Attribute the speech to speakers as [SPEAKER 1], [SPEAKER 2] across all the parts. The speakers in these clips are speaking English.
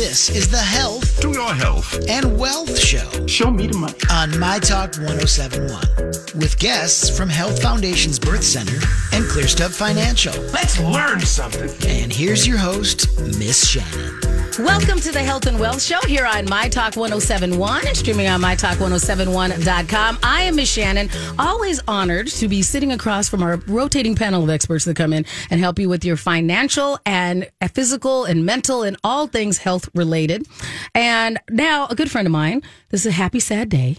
[SPEAKER 1] This is the Health
[SPEAKER 2] To your health.
[SPEAKER 1] and Wealth Show
[SPEAKER 2] Show me the money.
[SPEAKER 1] on My Talk 1071 with guests from Health Foundations Birth Center and ClearStub Financial.
[SPEAKER 2] Let's learn something.
[SPEAKER 1] And here's your host, Miss Shannan.
[SPEAKER 3] Welcome to the Health and Wealth Show here on My Talk 1071 and streaming on MyTalk1071.com. I am Miss Shannan, always honored to be sitting across from our rotating panel of experts that come in and help you with your financial and physical and mental and all things health related. And now, a good friend of mine, this is a happy, sad day.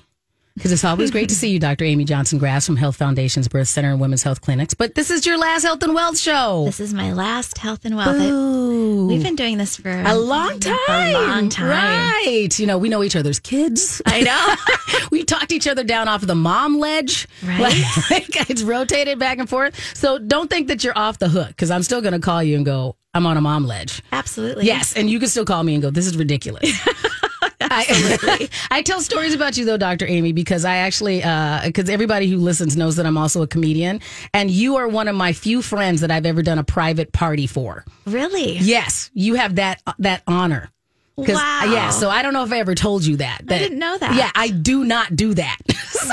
[SPEAKER 3] Because it's always great to see you, Dr. Amy Johnson Grass from Health Foundations Birth Center and Women's Health Clinics. But this is your last Health and Wealth show.
[SPEAKER 4] This is my last health and wealth. I-
[SPEAKER 3] Ooh.
[SPEAKER 4] We've been doing this for
[SPEAKER 3] A long time.
[SPEAKER 4] A long time.
[SPEAKER 3] Right. You know, we know each other's kids.
[SPEAKER 4] I know.
[SPEAKER 3] we talked each other down off of the mom ledge.
[SPEAKER 4] Right.
[SPEAKER 3] Like, it's rotated back and forth. So don't think that you're off the hook because I'm still going to call you and go, I'm on a mom ledge.
[SPEAKER 4] Absolutely.
[SPEAKER 3] Yes. And you can still call me and go, this is ridiculous. I, I tell stories about you though, Dr. Amy, because I actually, uh, because everybody who listens knows that I'm also a comedian, and you are one of my few friends that I've ever done a private party for.
[SPEAKER 4] Really?
[SPEAKER 3] Yes, you have that uh, that honor. Uh,
[SPEAKER 4] wow.
[SPEAKER 3] Yeah, so I don't know if I ever told you that. that
[SPEAKER 4] didn't know that.
[SPEAKER 3] Yeah, I do not do that.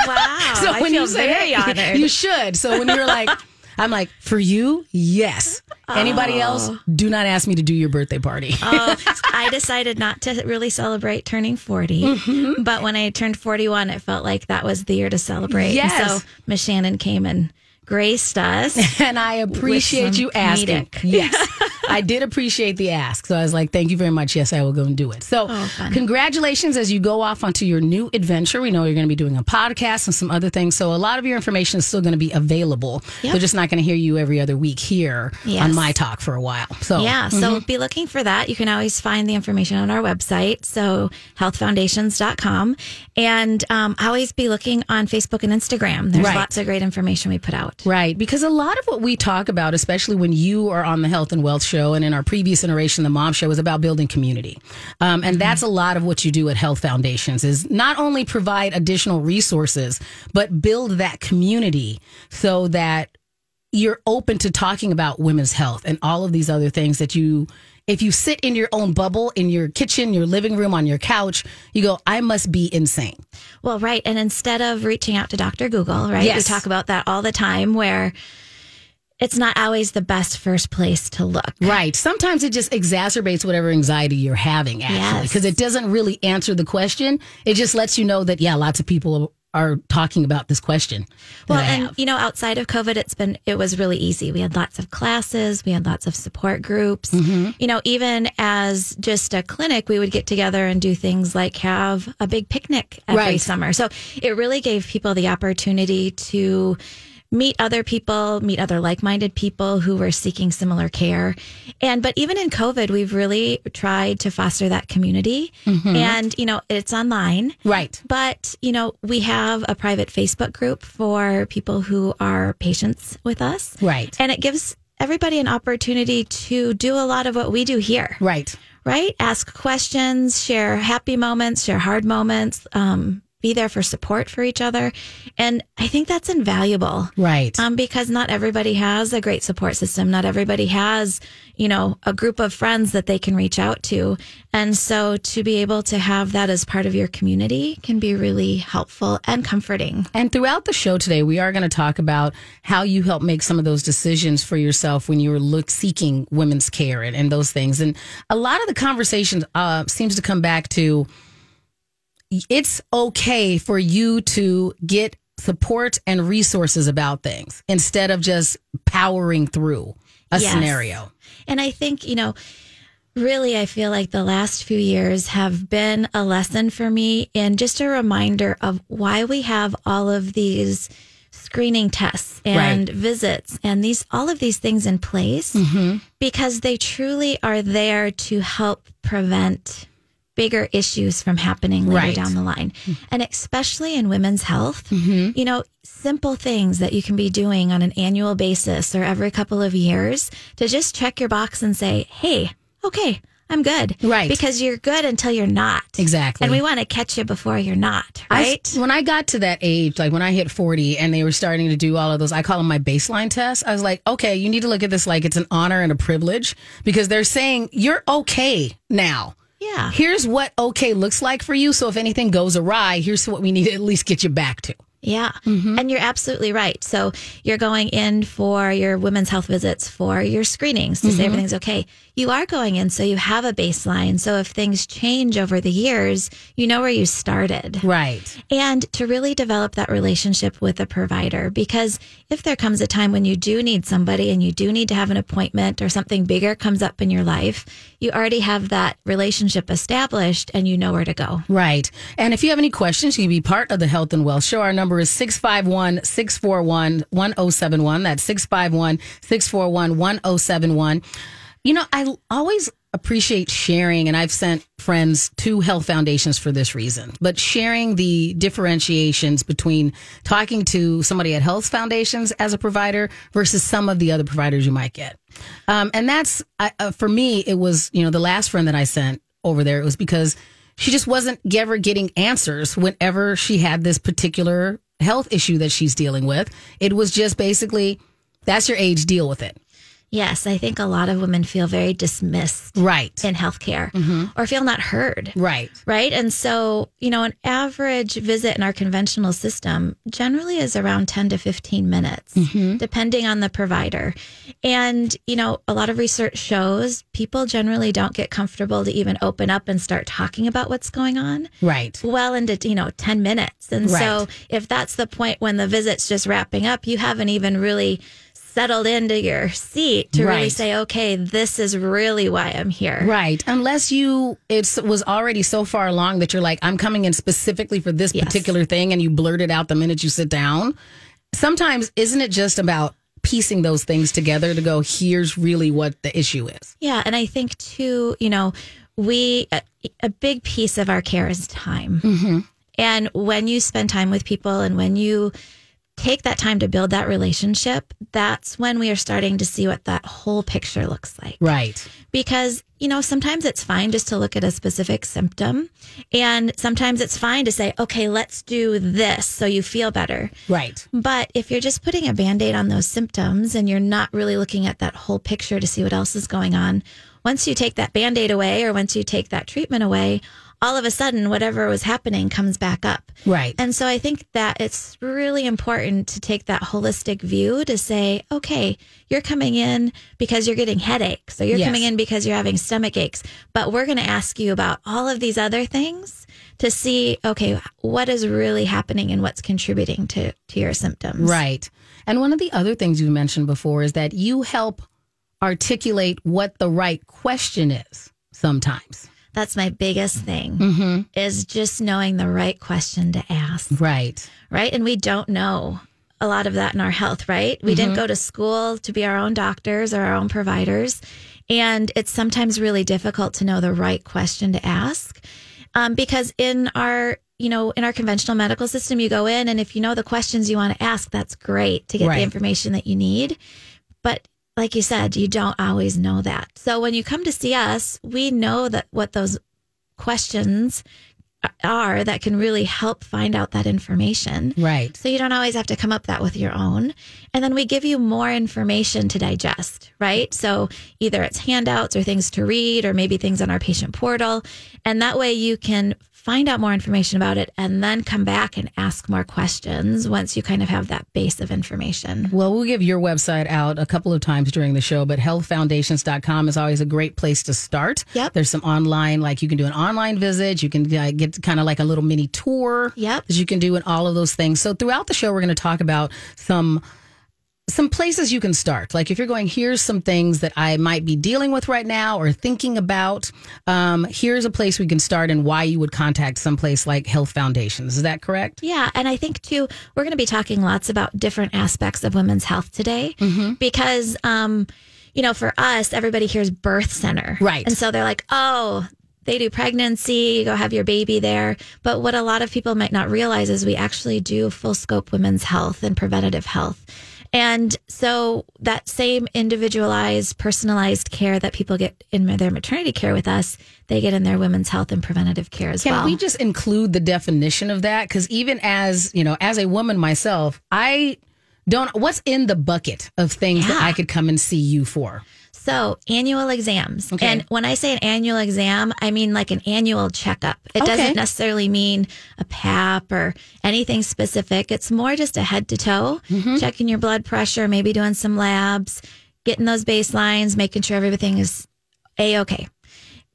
[SPEAKER 4] Wow. I feel very honored.
[SPEAKER 3] you should. So when you're like, I'm like, for you, yes. Anybody else, do not ask me to do your birthday party.
[SPEAKER 4] Oh, I decided not to really celebrate turning 40.
[SPEAKER 3] Mm-hmm.
[SPEAKER 4] But when I turned 41, it felt like that was the year to celebrate.
[SPEAKER 3] Yes.
[SPEAKER 4] So Miss Shannan came and graced us.
[SPEAKER 3] and I appreciate you asking.
[SPEAKER 4] comedic.
[SPEAKER 3] Yes, I did appreciate the ask. So I was like, thank you very much. Yes, I will go and do it. So
[SPEAKER 4] Oh,
[SPEAKER 3] congratulations as you go off onto your new adventure. We know you're going to be doing a podcast and some other things. So a lot of your information is still going to be available.
[SPEAKER 4] Yep.
[SPEAKER 3] They're just not going to hear you every other week here
[SPEAKER 4] Yes.
[SPEAKER 3] on My Talk for a while. So
[SPEAKER 4] Yeah, so be looking for that. You can always find the information on our website, so healthfoundations.com. And um, always be looking on Facebook and Instagram. There's
[SPEAKER 3] Right.
[SPEAKER 4] lots of great information we put out.
[SPEAKER 3] Right. Because a lot of what we talk about, especially when you are on the Health and Wealth Show and in our previous iteration, the Mom Show, is about building community. Um, and that's a lot of what you do at Health Foundations is not only provide additional resources, but build that community so that you're open to talking about women's health and all of these other things that you if you sit in your own bubble in your kitchen your living room on your couch you go i must be insane
[SPEAKER 4] Well, right. And instead of reaching out to Dr. Google, right?
[SPEAKER 3] Yes.
[SPEAKER 4] We talk about that all the time where it's not always the best first place to look.
[SPEAKER 3] Right. Sometimes it just exacerbates whatever anxiety you're having, actually,
[SPEAKER 4] Yes.
[SPEAKER 3] because it doesn't really answer the question. It just lets you know that, yeah, lots of people are talking about this question.
[SPEAKER 4] Well, and you know, outside of COVID, it's been it was really easy. We had lots of classes, we had lots of support groups.
[SPEAKER 3] Mm-hmm.
[SPEAKER 4] You know, even as just a clinic, we would get together and do things like have a big picnic every
[SPEAKER 3] Right.
[SPEAKER 4] summer. So it really gave people the opportunity to meet other people, meet other like-minded people who were seeking similar care. And but even in COVID, we've really tried to foster that community. And you know, it's online.
[SPEAKER 3] right.
[SPEAKER 4] But, you know, we have a private Facebook group for people who are patients with us.
[SPEAKER 3] Right.
[SPEAKER 4] And it gives everybody an opportunity to do a lot of what we do here,
[SPEAKER 3] Right.
[SPEAKER 4] right? Ask questions, share happy moments, share hard moments, um, be there for support for each other. And I think that's invaluable.
[SPEAKER 3] Right.
[SPEAKER 4] Um, because not everybody has a great support system. Not everybody has, you know, a group of friends that they can reach out to. And so to be able to have that as part of your community can be really helpful and comforting.
[SPEAKER 3] And throughout the show today, we are going to talk about how you help make some of those decisions for yourself when you're look seeking women's care and, and those things. And a lot of the conversation uh, seems to come back to it's okay for you to get support and resources about things instead of just powering through a
[SPEAKER 4] Yes.
[SPEAKER 3] scenario.
[SPEAKER 4] And I think, you know, really, I feel like the last few years have been a lesson for me and just a reminder of why we have all of these screening tests and
[SPEAKER 3] Right.
[SPEAKER 4] visits and these all of these things in place mm-hmm. because they truly are there to help prevent bigger issues from happening later
[SPEAKER 3] Right.
[SPEAKER 4] down the line. And especially in women's health, mm-hmm. you know, simple things that you can be doing on an annual basis or every couple of years to just check your box and say, hey, okay, I'm good.
[SPEAKER 3] Right.
[SPEAKER 4] Because you're good until you're not.
[SPEAKER 3] Exactly.
[SPEAKER 4] And we want to catch you before you're not,
[SPEAKER 3] I-
[SPEAKER 4] right?
[SPEAKER 3] when I got to that age, like when I hit 40 and they were starting to do all of those, I call them my baseline tests. I was like, okay, you need to look at this like it's an honor and a privilege because they're saying you're okay now.
[SPEAKER 4] Yeah.
[SPEAKER 3] Here's what okay looks like for you. So if anything goes awry, here's what we need to at least get you back to.
[SPEAKER 4] Yeah. Mm-hmm. And you're absolutely right. So you're going in for your women's health visits, for your screenings to say mm-hmm. everything's okay. You are going in so you have a baseline. So if things change over the years, you know where you started.
[SPEAKER 3] Right.
[SPEAKER 4] And to really develop that relationship with a provider, because if there comes a time when you do need somebody and you do need to have an appointment or something bigger comes up in your life, you already have that relationship established and you know where to go.
[SPEAKER 3] Right. And if you have any questions, you can be part of the Health and Wealth Show. Our number is 651 641 1071. That's 651 641 1071. You know, I always appreciate sharing, and I've sent friends to health foundations for this reason, but sharing the differentiations between talking to somebody at health foundations as a provider versus some of the other providers you might get. Um, and that's, I- uh, for me, it was, you know, the last friend that I sent over there, it was because she just wasn't ever getting answers whenever she had this particular health issue that she's dealing with. It was just basically, that's your age, deal with it.
[SPEAKER 4] Yes, I think a lot of women feel very dismissed
[SPEAKER 3] Right.
[SPEAKER 4] in healthcare mm-hmm. or feel not heard.
[SPEAKER 3] Right.
[SPEAKER 4] Right. And so, you know, an average visit in our conventional system generally is around 10 to 15 minutes, mm-hmm. depending on the provider. And, you know, a lot of research shows people generally don't get comfortable to even open up and start talking about what's going on
[SPEAKER 3] Right.
[SPEAKER 4] well into, you know, 10 minutes. And so if that's the point when the visit's just wrapping up, you haven't even really settled into your seat to really say, okay, this is really why I'm here.
[SPEAKER 3] Right. Unless you, it was already so far along that you're like, I'm coming in specifically for this
[SPEAKER 4] Yes.
[SPEAKER 3] particular thing, and you blurt it out the minute you sit down. Sometimes, isn't it just about piecing those things together to go, here's really what the issue is?
[SPEAKER 4] Yeah, and I think too, you know, we a, a big piece of our care is time. Mm-hmm. And when you spend time with people and when you take that time to build that relationship, that's when we are starting to see what that whole picture looks like.
[SPEAKER 3] Right.
[SPEAKER 4] Because, you know, sometimes it's fine just to look at a specific symptom. And sometimes it's fine to say, okay, let's do this so you feel better.
[SPEAKER 3] Right.
[SPEAKER 4] But if you're just putting a band aid on those symptoms and you're not really looking at that whole picture to see what else is going on, once you take that band aid away or once you take that treatment away, all of a sudden, whatever was happening comes back up.
[SPEAKER 3] Right.
[SPEAKER 4] And so I think that it's really important to take that holistic view to say, okay, you're coming in because you're getting headaches, or you're
[SPEAKER 3] Yes.
[SPEAKER 4] coming in because you're having stomach aches, but we're going to ask you about all of these other things to see, okay, what is really happening and what's contributing to, to your symptoms.
[SPEAKER 3] Right. And one of the other things you mentioned before is that you help articulate what the right question is sometimes.
[SPEAKER 4] That's my biggest thing
[SPEAKER 3] Mm-hmm.
[SPEAKER 4] is just knowing the right question to ask.
[SPEAKER 3] Right.
[SPEAKER 4] right? And we don't know a lot of that in our health, right? We didn't go to school to be our own doctors or our own providers. And it's sometimes really difficult to know the right question to ask um, because in our you know, in our conventional medical system, you go in and if you know the questions you want to ask, that's great to get
[SPEAKER 3] Right.
[SPEAKER 4] the information that you need. But like you said, you don't always know that. So when you come to see us, we know that what those questions are that can really help find out that information.
[SPEAKER 3] Right.
[SPEAKER 4] So you don't always have to come up that with your own. And then we give you more information to digest, right? So either it's handouts or things to read or maybe things on our patient portal. And that way you can find out more information about it and then come back and ask more questions once you kind of have that base of information.
[SPEAKER 3] Well, we'll give your website out a couple of times during the show, but healthfoundations.com is always a great place to start.
[SPEAKER 4] Yep.
[SPEAKER 3] There's some online, like you can do an online visit. You can uh, get kind of like a little mini tour.
[SPEAKER 4] Yep.
[SPEAKER 3] That you can do and all of those things. So throughout the show, we're going to talk about some some places you can start. Like if you're going, here's some things that I might be dealing with right now or thinking about. Um, here's a place we can start and why you would contact someplace like Health Foundations. Is that correct?
[SPEAKER 4] Yeah. And I think too, we're going to be talking lots about different aspects of women's health today because, um, you know, for us, everybody hears birth center.
[SPEAKER 3] Right.
[SPEAKER 4] And so they're like, oh, they do pregnancy, you go have your baby there. But what a lot of people might not realize is we actually do full scope women's health and preventative health. And so that same individualized, personalized care that people get in their maternity care with us, they get in their women's health and preventative care as
[SPEAKER 3] Can
[SPEAKER 4] well.
[SPEAKER 3] Can we just include the definition of that? Because even as you know, as a woman myself, I don't. What's in the bucket of things that I could come and see you for?
[SPEAKER 4] So, annual exams.
[SPEAKER 3] Okay.
[SPEAKER 4] And when I say an annual exam, I mean like an annual checkup. It
[SPEAKER 3] Okay.
[SPEAKER 4] doesn't necessarily mean a PAP or anything specific. It's more just a head to toe,
[SPEAKER 3] Mm-hmm.
[SPEAKER 4] checking your blood pressure, maybe doing some labs, getting those baselines, making sure everything is a okay.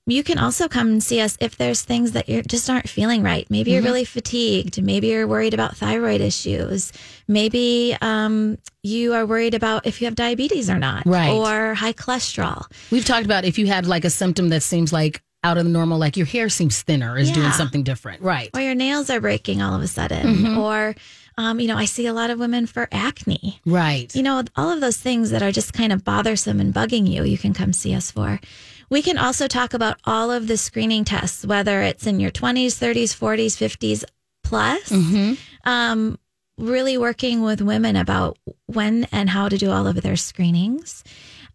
[SPEAKER 4] You can also come and see us if there's things that you just aren't feeling right. Maybe
[SPEAKER 3] Mm-hmm.
[SPEAKER 4] you're really fatigued. Maybe you're worried about thyroid issues. Maybe um, you are worried about if you have diabetes or not,
[SPEAKER 3] Right.
[SPEAKER 4] or high cholesterol.
[SPEAKER 3] We've talked about if you had like a symptom that seems like out of the normal, like your hair seems thinner, is doing something different. Right.
[SPEAKER 4] or your nails are breaking all of a sudden,
[SPEAKER 3] Mm-hmm.
[SPEAKER 4] or um, you know, I see a lot of women for acne.
[SPEAKER 3] Right.
[SPEAKER 4] You know, all of those things that are just kind of bothersome and bugging you, you can come see us for. We can also talk about all of the screening tests, whether it's in your 20s, 30s, 40s, 50s plus.
[SPEAKER 3] Mm-hmm.
[SPEAKER 4] Um, really working with women about when and how to do all of their screenings.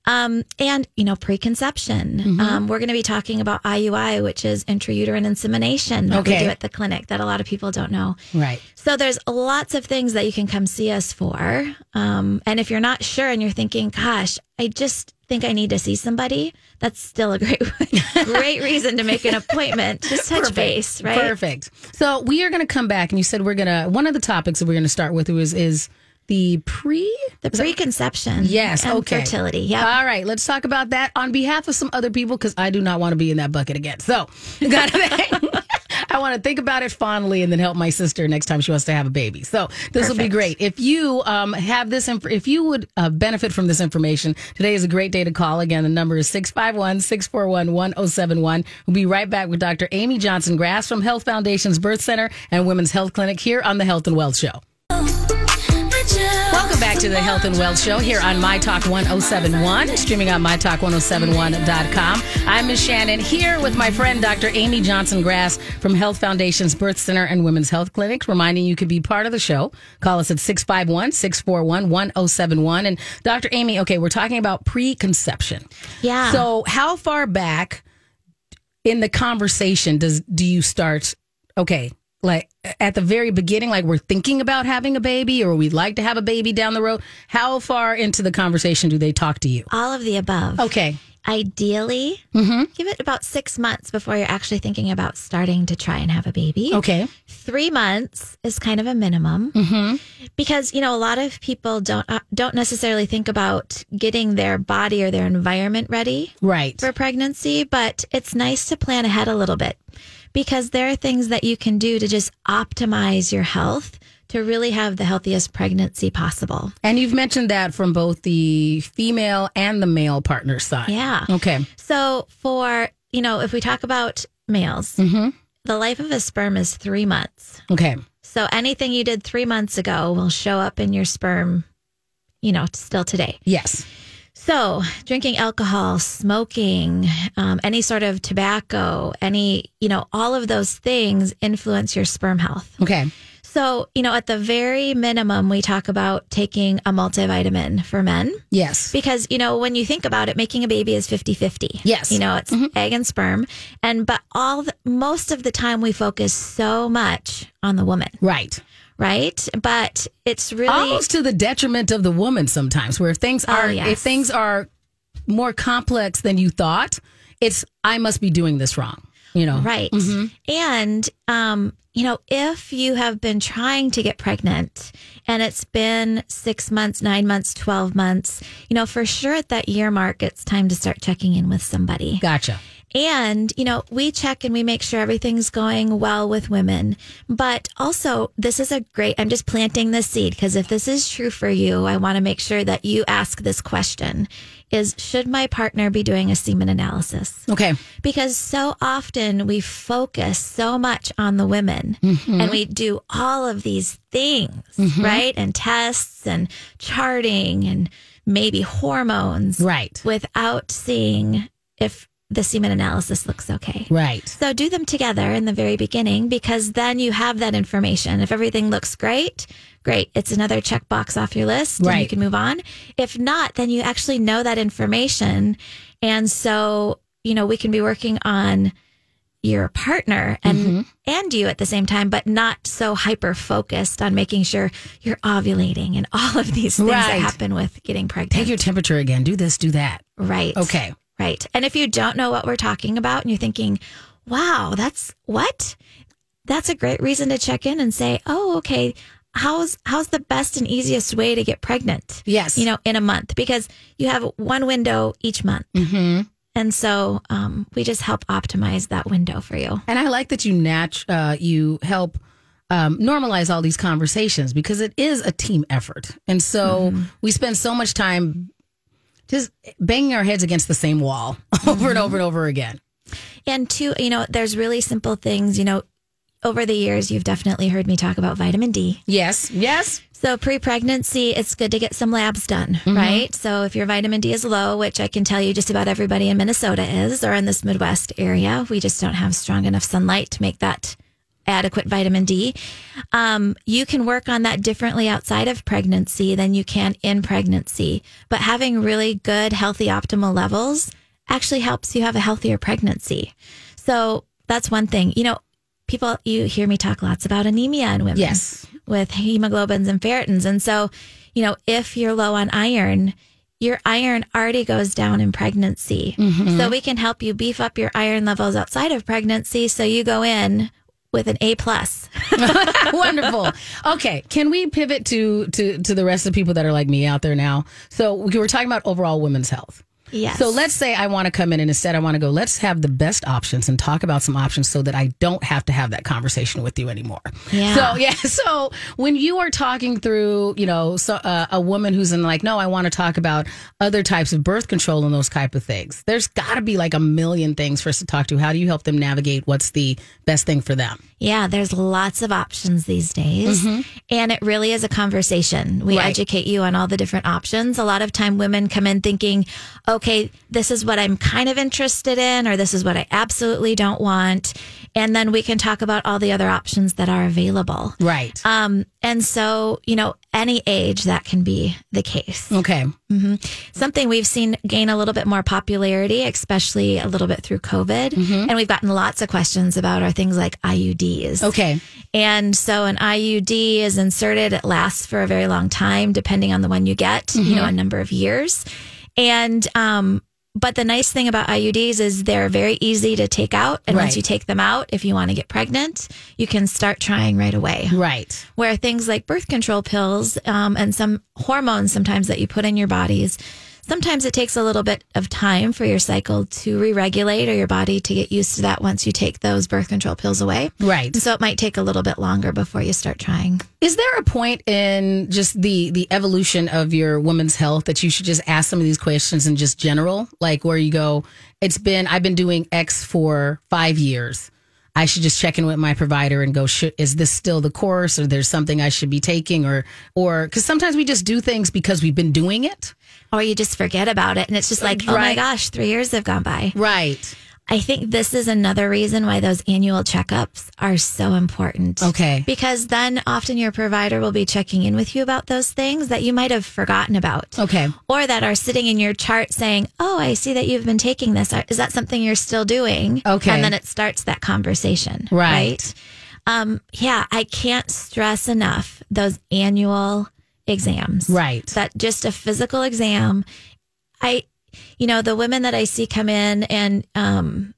[SPEAKER 4] Um, and, you know, preconception.
[SPEAKER 3] Mm-hmm.
[SPEAKER 4] Um, we're going to be talking about IUI, which is intrauterine insemination that
[SPEAKER 3] Okay.
[SPEAKER 4] we do at the clinic that a lot of people don't know.
[SPEAKER 3] Right.
[SPEAKER 4] So there's lots of things that you can come see us for. Um, and if you're not sure and you're thinking, gosh, I just think I need to see somebody, that's still a great, great reason to make an appointment. Just touch base, right?
[SPEAKER 3] Perfect. So we are going to come back, and you said we're going to. One of the topics that we're going to start with is is the pre.
[SPEAKER 4] The preconception.
[SPEAKER 3] Yes.
[SPEAKER 4] And
[SPEAKER 3] okay.
[SPEAKER 4] fertility. Yeah.
[SPEAKER 3] All right. Let's talk about that on behalf of some other people because I do not want to be in that bucket again. So, got to I want to think about it fondly and then help my sister next time she wants to have a baby. So this will be great. If you um, have this, inf- if you would uh, benefit from this information, today is a great day to call. Again, the number is 651 641 1071. We'll be right back with Dr. Amy Johnson Grass from Health Foundations Birth Center and Women's Health Clinic here on the Health and Wealth Show. Welcome back to the Health and Wealth Show here on My Talk 1071, streaming on MyTalk1071.com. I'm Ms. Shannan here with my friend Dr. Amy Johnson Grass from Health Foundations Birth Center and Women's Health Clinic, reminding you could be part of the show. Call us at 651 641 1071. And Dr. Amy, okay, we're talking about preconception.
[SPEAKER 4] Yeah.
[SPEAKER 3] So, how far back in the conversation does do you start? Okay, like at the very beginning, like we're thinking about having a baby, or we'd like to have a baby down the road. How far into the conversation do they talk to you?
[SPEAKER 4] all of the above.
[SPEAKER 3] Okay,
[SPEAKER 4] Ideally, give it about six months before you're actually thinking about starting to try and have a baby.
[SPEAKER 3] okay,
[SPEAKER 4] three months is kind of a minimum because you know a lot of people don't uh, don't necessarily think about getting their body or their environment ready
[SPEAKER 3] right.
[SPEAKER 4] for pregnancy but it's nice to plan ahead a little bit because there are things that you can do to just optimize your health to really have the healthiest pregnancy possible
[SPEAKER 3] And you've mentioned that from both the female and the male partner side.
[SPEAKER 4] yeah
[SPEAKER 3] Okay.
[SPEAKER 4] so for you know if we talk about males mm-hmm. the life of a sperm is three months
[SPEAKER 3] Okay.
[SPEAKER 4] So anything you did three months ago will show up in your sperm, you know, still today.
[SPEAKER 3] Yes.
[SPEAKER 4] So drinking alcohol, smoking, um, any sort of tobacco, any, you know, all of those things influence your sperm health.
[SPEAKER 3] Okay.
[SPEAKER 4] So, you know, at the very minimum, we talk about taking a multivitamin for men
[SPEAKER 3] Yes.
[SPEAKER 4] because, you know, when you think about it, making a baby is 50 50.
[SPEAKER 3] Yes.
[SPEAKER 4] You know, it's egg and sperm. And, but all, the, most of the time we focus so much on the woman
[SPEAKER 3] Right.
[SPEAKER 4] Right? But it's really
[SPEAKER 3] almost to the detriment of the woman sometimes where if things
[SPEAKER 4] Oh,
[SPEAKER 3] are
[SPEAKER 4] yes.
[SPEAKER 3] if things are more complex than you thought it's i must be doing this wrong you know
[SPEAKER 4] right. And um, you know, if you have been trying to get pregnant and it's been six months, nine months, twelve months, you know, for sure at that year mark, it's time to start checking in with somebody.
[SPEAKER 3] gotcha
[SPEAKER 4] And, you know, we check and we make sure everything's going well with women. But also, this is a great, I'm just planting this seed because if this is true for you, I want to make sure that you ask this question is should my partner be doing a semen analysis?
[SPEAKER 3] okay
[SPEAKER 4] Because so often we focus so much on the women mm-hmm. and we do all of these things, mm-hmm. right? And tests and charting and maybe hormones
[SPEAKER 3] right
[SPEAKER 4] without seeing if the semen analysis looks okay.
[SPEAKER 3] right
[SPEAKER 4] So do them together in the very beginning because then you have that information. If everything looks great, great. It's another checkbox off your list and you can move on. If not, then you actually know that information. And so, you know, we can be working on your partner and
[SPEAKER 3] Mm-hmm.
[SPEAKER 4] and you at the same time, but not so hyper focused on making sure you're ovulating and all of these things that happen with getting pregnant.
[SPEAKER 3] take your temperature again do this do that
[SPEAKER 4] Right.
[SPEAKER 3] Okay.
[SPEAKER 4] Right. And if you don't know what we're talking about and you're thinking, wow, that's what? That's a great reason to check in and say, oh, okay, how's how's the best and easiest way to get pregnant?
[SPEAKER 3] Yes.
[SPEAKER 4] You know, in a month because you have one window each month. Mm-hmm. And so um, we just help optimize that window for you.
[SPEAKER 3] And I like that you nat- uh, you help um, normalize all these conversations because it is a team effort. And so we spend so much time just banging our heads against the same wall over and mm-hmm. over and over again.
[SPEAKER 4] And two, you know, there's really simple things. You know, over the years, you've definitely heard me talk about vitamin D.
[SPEAKER 3] Yes. Yes.
[SPEAKER 4] So pre-pregnancy, it's good to get some labs done, mm-hmm. right? So if your vitamin D is low, which I can tell you just about everybody in Minnesota is, or in this Midwest area, we just don't have strong enough sunlight to make that adequate vitamin D. Um, you can work on that differently outside of pregnancy than you can in pregnancy. But having really good, healthy, optimal levels actually helps you have a healthier pregnancy. So that's one thing. You know, people, you hear me talk lots about anemia in women
[SPEAKER 3] Yes.
[SPEAKER 4] with hemoglobins and ferritins. And so, you know, if you're low on iron, your iron already goes down in pregnancy. So we can help you beef up your iron levels outside of pregnancy. So you go in with an A plus.
[SPEAKER 3] Wonderful. Okay, can we pivot to to to the rest of the people that are like me out there now? So we were talking about overall women's health.
[SPEAKER 4] Yes.
[SPEAKER 3] So let's say I want to come in and instead I want to go, let's have the best options and talk about some options so that I don't have to have that conversation with you anymore.
[SPEAKER 4] Yeah.
[SPEAKER 3] So, yeah. So when you are talking through, you know, so, uh, a woman who's in like, no, I want to talk about other types of birth control and those type of things, there's got to be like a million things for us to talk to. How do you help them navigate what's the best thing for them?
[SPEAKER 4] Yeah, there's lots of options these days. And it really is a conversation. We
[SPEAKER 3] Right.
[SPEAKER 4] educate you on all the different options. A lot of time women come in thinking, okay, this is what I'm kind of interested in, or this is what I absolutely don't want. And then we can talk about all the other options that are available.
[SPEAKER 3] Right.
[SPEAKER 4] Um, and so, you know, any age that can be the case.
[SPEAKER 3] okay. Mm-hmm.
[SPEAKER 4] Something we've seen gain a little bit more popularity, especially a little bit through COVID. Mm-hmm. And we've gotten lots of questions about are things like IUDs.
[SPEAKER 3] Okay.
[SPEAKER 4] And so an IUD is inserted. It lasts for a very long time, depending on the one you get, you know, mm-hmm. a number of years. And, um, but the nice thing about IUDs is they're very easy to take out. And
[SPEAKER 3] Right.
[SPEAKER 4] once you take them out, if you want to get pregnant, you can start trying right away.
[SPEAKER 3] Right.
[SPEAKER 4] Where things like birth control pills um, and some hormones sometimes that you put in your bodies, sometimes it takes a little bit of time for your cycle to re regulate or your body to get used to that once you take those birth control pills away.
[SPEAKER 3] Right.
[SPEAKER 4] And so it might take a little bit longer before you start trying.
[SPEAKER 3] Is there a point in just the the evolution of your woman's health that you should just ask some of these questions in just general, like where you go, it's been I've been doing X for five years. I should just check in with my provider and go, is this still the course, or there's something I should be taking, or or because sometimes we just do things because we've been doing it.
[SPEAKER 4] Or you just forget about it and it's just like, oh my gosh, three years have gone by.
[SPEAKER 3] Right.
[SPEAKER 4] I think this is another reason why those annual checkups are so important.
[SPEAKER 3] Okay.
[SPEAKER 4] Because then often your provider will be checking in with you about those things that you might have forgotten about.
[SPEAKER 3] Okay.
[SPEAKER 4] Or that are sitting in your chart saying, Oh, I see that you've been taking this. Is that something you're still doing?
[SPEAKER 3] Okay.
[SPEAKER 4] And then it starts that conversation.
[SPEAKER 3] Right.
[SPEAKER 4] Um, yeah, I can't stress enough those annual exams.
[SPEAKER 3] Right.
[SPEAKER 4] That just a physical exam. I, you know, the women that I see come in and, um,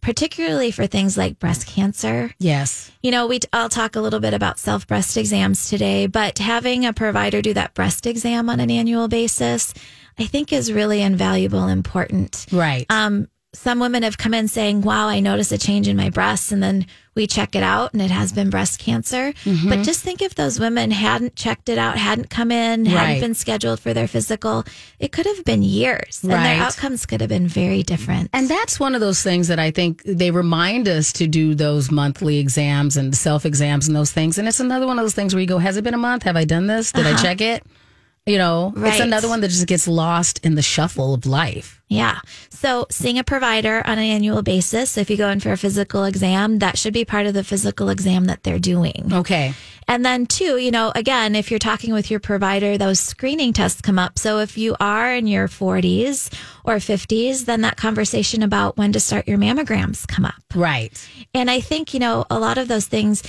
[SPEAKER 4] particularly for things like breast cancer,
[SPEAKER 3] Yes.
[SPEAKER 4] you know, we I'll talk a little bit about self breast exams today, but having a provider do that breast exam on an annual basis, I think is really invaluable and important.
[SPEAKER 3] Right.
[SPEAKER 4] Um, some women have come in saying, "Wow, I noticed a change in my breasts," and then we check it out, and it has been breast cancer.
[SPEAKER 3] Mm-hmm.
[SPEAKER 4] But just think if those women hadn't checked it out, hadn't come in,
[SPEAKER 3] Right.
[SPEAKER 4] hadn't been scheduled for their physical, it could have been years, and their outcomes could have been very different.
[SPEAKER 3] And that's one of those things that I think they remind us to do those monthly exams and self exams and those things. And it's another one of those things where you go, Has it been a month? Have I done this? Did I check it? You know, it's another one that just gets lost in the shuffle of life.
[SPEAKER 4] Yeah. So seeing a provider on an annual basis, so if you go in for a physical exam, that should be part of the physical exam that they're doing.
[SPEAKER 3] Okay.
[SPEAKER 4] And then two, you know, again, if you're talking with your provider, those screening tests come up. So if you are in your 40s or 50s, then that conversation about when to start your mammograms come up.
[SPEAKER 3] Right.
[SPEAKER 4] And I think, you know, a lot of those things,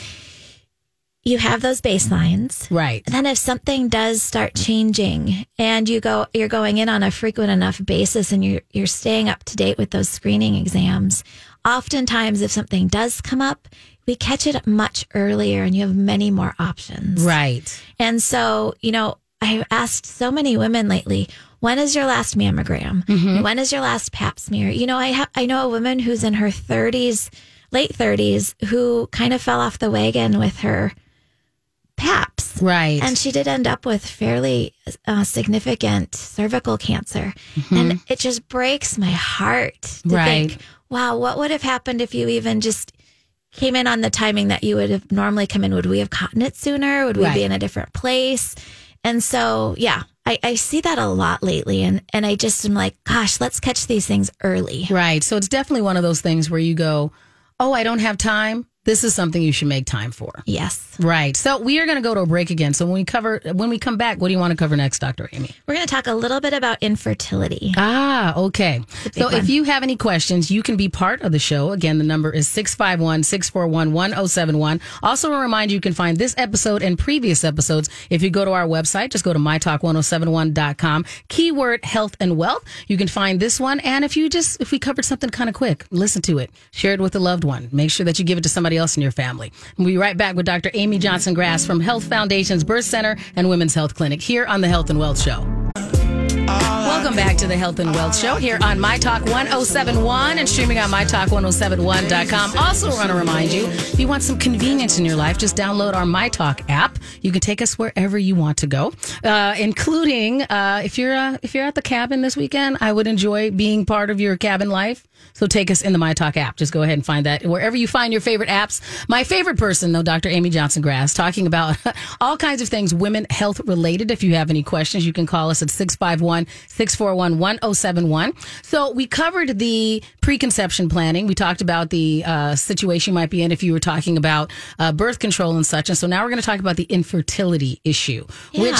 [SPEAKER 4] you have those baselines.
[SPEAKER 3] Right.
[SPEAKER 4] Then if something does start changing and you go you're going in on a frequent enough basis and you're you're staying up to date with those screening exams, oftentimes if something does come up, we catch it much earlier and you have many more options.
[SPEAKER 3] Right.
[SPEAKER 4] And so, you know, I've asked so many women lately, when is your last mammogram? Mm-hmm. When is your last pap smear? You know, I have I know a woman who's in her 30s, late 30s, who kind of fell off the wagon with her paps.
[SPEAKER 3] Right.
[SPEAKER 4] And she did end up with fairly uh, significant cervical cancer. And it just breaks my heart to
[SPEAKER 3] Mm-hmm. Right.
[SPEAKER 4] think, wow, what would have happened if you even just came in on the timing that you would have normally come in? Would we have caught it sooner? Would we
[SPEAKER 3] Right.
[SPEAKER 4] be in a different place? And so, yeah, I, I see that a lot lately. And, and I just am like, gosh, let's catch these things early.
[SPEAKER 3] Right. So it's definitely one of those things where you go, oh, I don't have time. This is something you should make time for.
[SPEAKER 4] Yes.
[SPEAKER 3] Right. So we are going to go to a break again. So when we cover, when we come back, what do you want to cover next, Dr. Amy?
[SPEAKER 4] We're going to talk a little bit about infertility.
[SPEAKER 3] Ah, okay. So if you have any questions, you can be part of the show. Again, the number is 651 641 1071. Also, a reminder you can find this episode and previous episodes if you go to our website. Just go to mytalk1071.com, keyword health and wealth. You can find this one. And if you just, if we covered something kind of quick, listen to it, share it with a loved one. Make sure that you give it to somebody else in your family. We'll be right back with Dr. Amy Johnson Grass from Health Foundations Birth Center and Women's Health Clinic here on the Health and Wealth Show. Welcome back to the Health and Wealth Show here on My Talk 1071 and streaming on MyTalk1071.com. Also, want to remind you if you want some convenience in your life, just download our My Talk app. You can take us wherever you want to go, uh, including uh, if you're uh, if you're at the cabin this weekend. I would enjoy being part of your cabin life. So take us in the My Talk app. Just go ahead and find that wherever you find your favorite apps. My favorite person, though, Dr. Amy Johnson Grass, talking about all kinds of things women health related. If you have any questions, you can call us at 651 641 1071. So we covered the preconception planning. We talked about the uh, situation you might be in if you were talking about uh, birth control and such. And so now we're going to talk about the infertility issue, which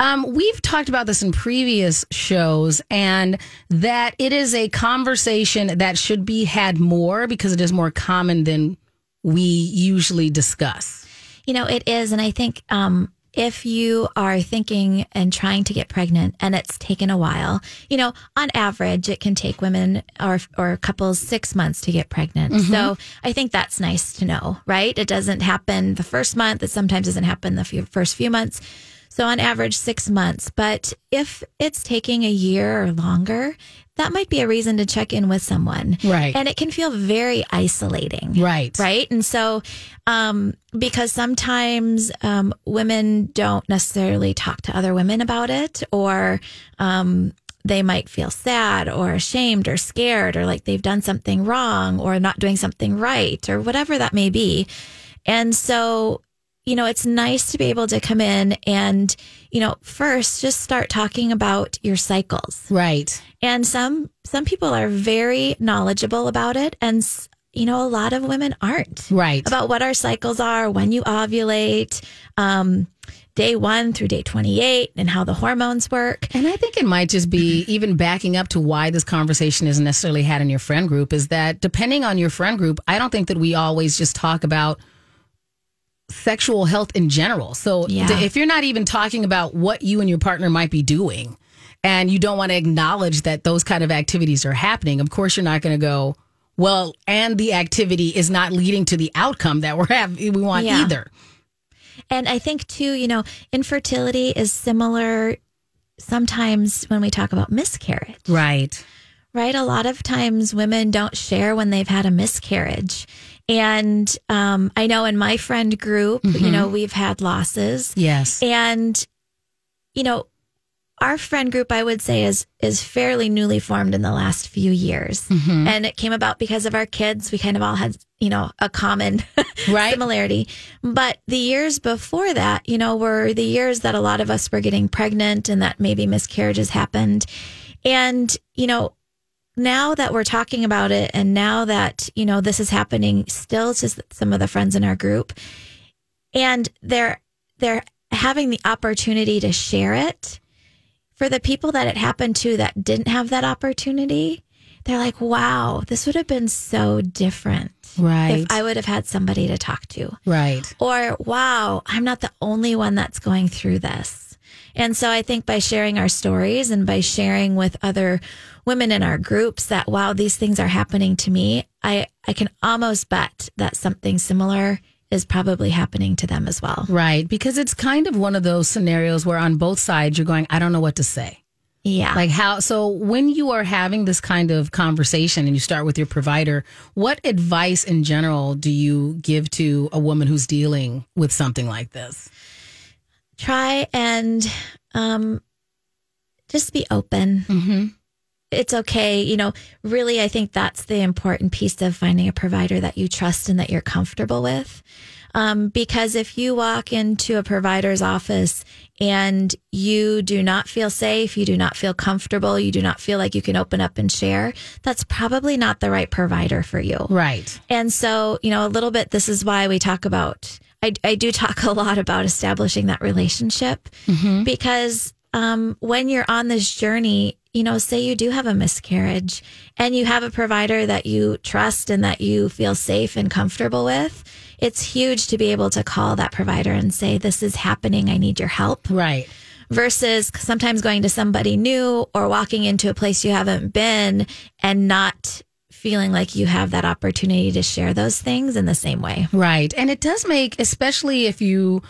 [SPEAKER 3] um, we've talked about this in previous shows, and that it is a conversation that should be had more because it is more common than we usually discuss.
[SPEAKER 4] You know, it is. And I think um, if you are thinking and trying to get pregnant and it's taken a while, you know, on average, it can take women or, or couples six months to get pregnant. Mm-hmm. So I think that's nice to know, right? It doesn't happen the first month. It sometimes doesn't happen the few, first few months. So on average, six months. But if it's taking a year or longer, that might be a reason to check in with someone.
[SPEAKER 3] Right.
[SPEAKER 4] And it can feel very isolating.
[SPEAKER 3] Right.
[SPEAKER 4] Right. And so, um, because sometimes um, women don't necessarily talk to other women about it, or um, they might feel sad or ashamed or scared or like they've done something wrong or not doing something right or whatever that may be. And so, you know, it's nice to be able to come in and, you know, first just start talking about your cycles
[SPEAKER 3] Right.
[SPEAKER 4] and some some people are very knowledgeable about it and you know a lot of women aren't
[SPEAKER 3] Right.
[SPEAKER 4] about what our cycles are when you ovulate um day 1 through day 28 and how the hormones work
[SPEAKER 3] And I think it might just be even backing up to why this conversation isn't necessarily had in your friend group is that depending on your friend group, I don't think that we always just talk about sexual health in general. So
[SPEAKER 4] Yeah.
[SPEAKER 3] if you're not even talking about what you and your partner might be doing and you don't want to acknowledge that those kind of activities are happening, of course you're not going to go, well, and the activity is not leading to the outcome that we're have we want
[SPEAKER 4] Yeah.
[SPEAKER 3] either.
[SPEAKER 4] and i think too you know infertility is similar sometimes when we talk about miscarriage
[SPEAKER 3] Right.
[SPEAKER 4] right? A lot of times women don't share when they've had a miscarriage. And um, I know in my friend group, you know, we've had losses.
[SPEAKER 3] Yes.
[SPEAKER 4] And, you know, our friend group, I would say, is is fairly newly formed in the last few years, and it came about because of our kids. We kind of all had, you know, a common
[SPEAKER 3] Right.
[SPEAKER 4] similarity. But the years before that, you know, were the years that a lot of us were getting pregnant, and that maybe miscarriages happened. And you know, now that we're talking about it, and now that you know this is happening, still to some of the friends in our group, and they're they're having the opportunity to share it for the people that it happened to that didn't have that opportunity they're like, wow, this would have been so different
[SPEAKER 3] Right.
[SPEAKER 4] if I would have had somebody to talk to.
[SPEAKER 3] Right.
[SPEAKER 4] Or, wow, I'm not the only one that's going through this. And so I think by sharing our stories and by sharing with other women in our groups that, wow, these things are happening to me, I, I can almost bet that something similar is probably happening to them as well.
[SPEAKER 3] Right. Because it's kind of one of those scenarios where on both sides you're going, I don't know what to say.
[SPEAKER 4] Yeah.
[SPEAKER 3] Like how, so when you are having this kind of conversation and you start with your provider, what advice in general do you give to a woman who's dealing with something like this?
[SPEAKER 4] Try and um, just be open.
[SPEAKER 3] Mm-hmm.
[SPEAKER 4] It's okay. You know, really, I think that's the important piece of finding a provider that you trust and that you're comfortable with. Um, because if you walk into a provider's office and you do not feel safe, you do not feel comfortable, you do not feel like you can open up and share, that's probably not the right provider for you.
[SPEAKER 3] Right.
[SPEAKER 4] And so, you know, a little bit, this is why we talk about, I, I do talk a lot about establishing that relationship because um, when you're on this journey, you know, say you do have a miscarriage and you have a provider that you trust and that you feel safe and comfortable with, it's huge to be able to call that provider and say, This is happening. I need your help
[SPEAKER 3] Right.
[SPEAKER 4] versus sometimes going to somebody new or walking into a place you haven't been and not feeling like you have that opportunity to share those things in the same way.
[SPEAKER 3] Right. And it does make, especially if you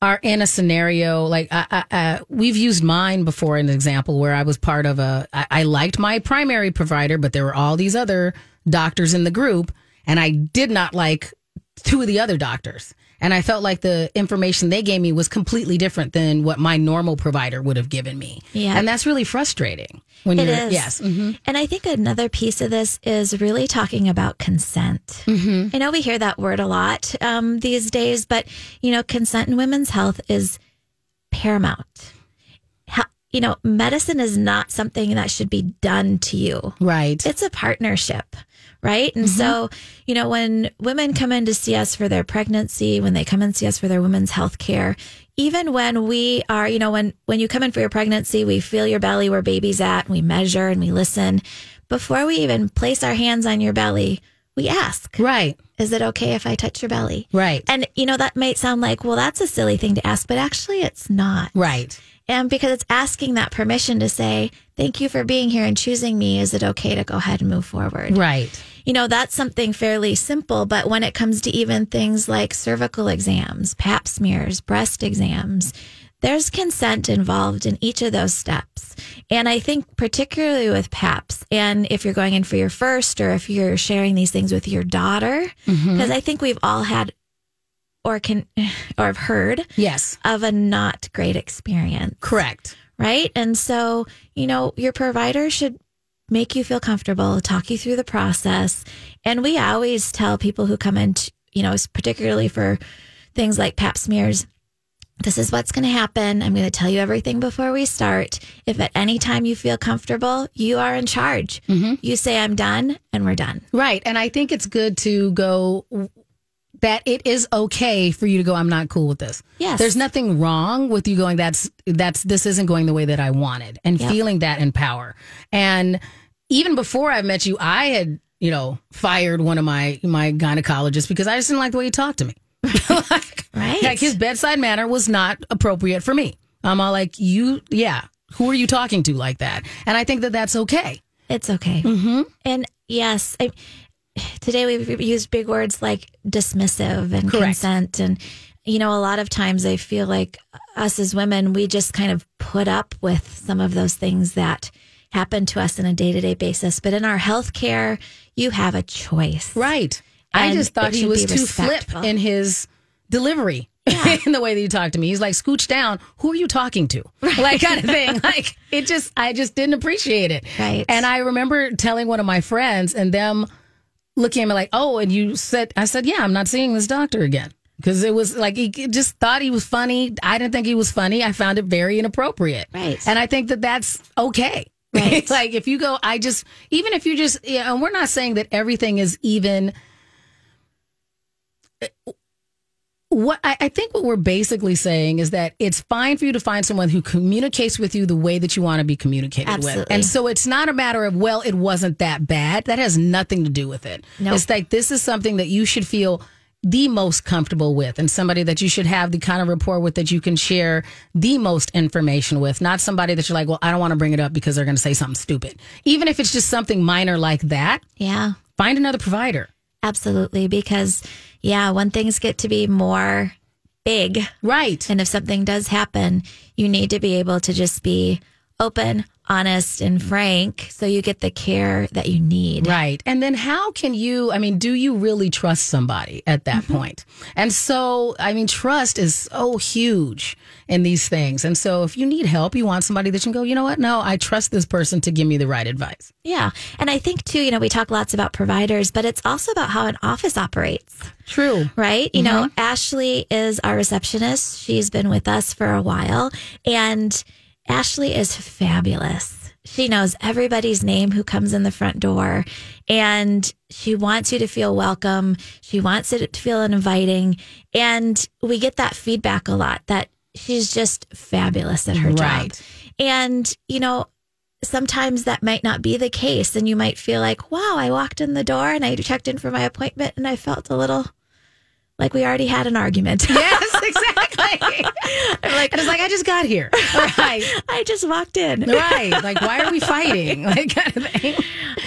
[SPEAKER 3] are in a scenario like uh, uh, uh, we've used mine before, an example where I was part of a, I, I liked my primary provider, but there were all these other doctors in the group, and I did not like two of the other doctors. And I felt like the information they gave me was completely different than what my normal provider would have given me.
[SPEAKER 4] Yeah.
[SPEAKER 3] And that's really frustrating when
[SPEAKER 4] It
[SPEAKER 3] you're,
[SPEAKER 4] is.
[SPEAKER 3] yes. mhm.
[SPEAKER 4] And I think another piece of this is really talking about consent. I know we hear that word a lot um, these days, but you know, consent in women's health is paramount. How, you know, medicine is not something that should be done to you.
[SPEAKER 3] Right.
[SPEAKER 4] it's a partnership, right? And mm-hmm. so, you know, when women come in to see us for their pregnancy, when they come and see us for their women's health care, even when we are, you know, when when you come in for your pregnancy, we feel your belly where baby's at, and we measure and we listen. Before we even place our hands on your belly, we ask,
[SPEAKER 3] right.
[SPEAKER 4] is it okay if I touch your belly?
[SPEAKER 3] Right.
[SPEAKER 4] And you know, that might sound like, well, that's a silly thing to ask, but actually it's not.
[SPEAKER 3] right.
[SPEAKER 4] And because it's asking that permission to say, thank you for being here and choosing me. Is it okay to go ahead and move forward?
[SPEAKER 3] Right.
[SPEAKER 4] You know, that's something fairly simple. But when it comes to even things like cervical exams, pap smears, breast exams, there's consent involved in each of those steps. And I think particularly with PAPs, and if you're going in for your first or if you're sharing these things with your daughter, mm-hmm. because I think we've all had or can or have heard
[SPEAKER 3] Yes.
[SPEAKER 4] of a not great experience
[SPEAKER 3] Correct.
[SPEAKER 4] right? And so, you know, your provider should make you feel comfortable, talk you through the process. And we always tell people who come in, to, you know, particularly for things like pap smears, this is what's going to happen. I'm going to tell you everything before we start. If at any time you feel comfortable, you are in charge. Mm-hmm. You say, I'm done, and we're done.
[SPEAKER 3] Right. And I think it's good to go that it is okay for you to go, I'm not cool with this.
[SPEAKER 4] Yes.
[SPEAKER 3] There's nothing wrong with you going, that's, that's, this isn't going the way that I wanted and
[SPEAKER 4] Yep.
[SPEAKER 3] feeling that in power. And even before I met you, I had, you know, fired one of my, my gynecologists because I just didn't like the way he talked to me. like,
[SPEAKER 4] Right.
[SPEAKER 3] like his bedside manner was not appropriate for me. I'm all like, you, yeah, who are you talking to like that? And I think that that's okay.
[SPEAKER 4] It's okay. Mm-hmm. And yes, I, today we've used big words like dismissive and
[SPEAKER 3] Correct.
[SPEAKER 4] consent. And, you know, a lot of times I feel like us as women, we just kind of put up with some of those things that happen to us on a day to day basis. But in our healthcare, you have a choice.
[SPEAKER 3] Right. I just thought he was too flip in his delivery. in the way that you talked to me, he's like, "Scooch down. Who are you talking to?" Like kind of thing. Like it just, I just didn't appreciate it.
[SPEAKER 4] Right.
[SPEAKER 3] And I remember telling one of my friends, and them looking at me like, "Oh," and you said, "I said, yeah, I'm not seeing this doctor again." Because it was like he just thought he was funny. I didn't think he was funny. I found it very inappropriate.
[SPEAKER 4] Right.
[SPEAKER 3] And I think that that's okay.
[SPEAKER 4] Right.
[SPEAKER 3] like if you go, I just, even if you just, you know, and we're not saying that everything is even what I, I think what we're basically saying is that it's fine for you to find someone who communicates with you the way that you want to be communicated with. And so it's not a matter of, well, it wasn't that bad. That has nothing to do with it.
[SPEAKER 4] Nope.
[SPEAKER 3] It's like this is something that you should feel the most comfortable with and somebody that you should have the kind of rapport with that you can share the most information with, not somebody that you're like, well, I don't want to bring it up because they're going to say something stupid. Even if it's just something minor like that,
[SPEAKER 4] Yeah,
[SPEAKER 3] find another provider.
[SPEAKER 4] absolutely. Because, yeah, when things get to be more big,
[SPEAKER 3] Right.
[SPEAKER 4] and if something does happen, you need to be able to just be open, honest, and mm. frank so you get the care that you need.
[SPEAKER 3] Right. And then how can you, I mean, do you really trust somebody at that mm-hmm. point? And so, I mean, trust is so huge in these things. And so if you need help, you want somebody that you can go, you know what? No, I trust this person to give me the right advice.
[SPEAKER 4] Yeah. And I think, too, you know, we talk lots about providers, but it's also about how an office operates.
[SPEAKER 3] True.
[SPEAKER 4] right? You know, mm-hmm. Ashley is our receptionist. She's been with us for a while, and Ashley is fabulous. She knows everybody's name who comes in the front door, and she wants you to feel welcome. She wants it to feel inviting, and we get that feedback a lot that she's just fabulous at her job. And you know, sometimes that might not be the case and you might feel like wow i walked in the door and i checked in for my appointment and i felt a little like we already had an argument
[SPEAKER 3] Yes, exactly. I'm like, and it's like, I just got here. Right.
[SPEAKER 4] i just walked in
[SPEAKER 3] Right. Like, why are we fighting? Like, kind of thing.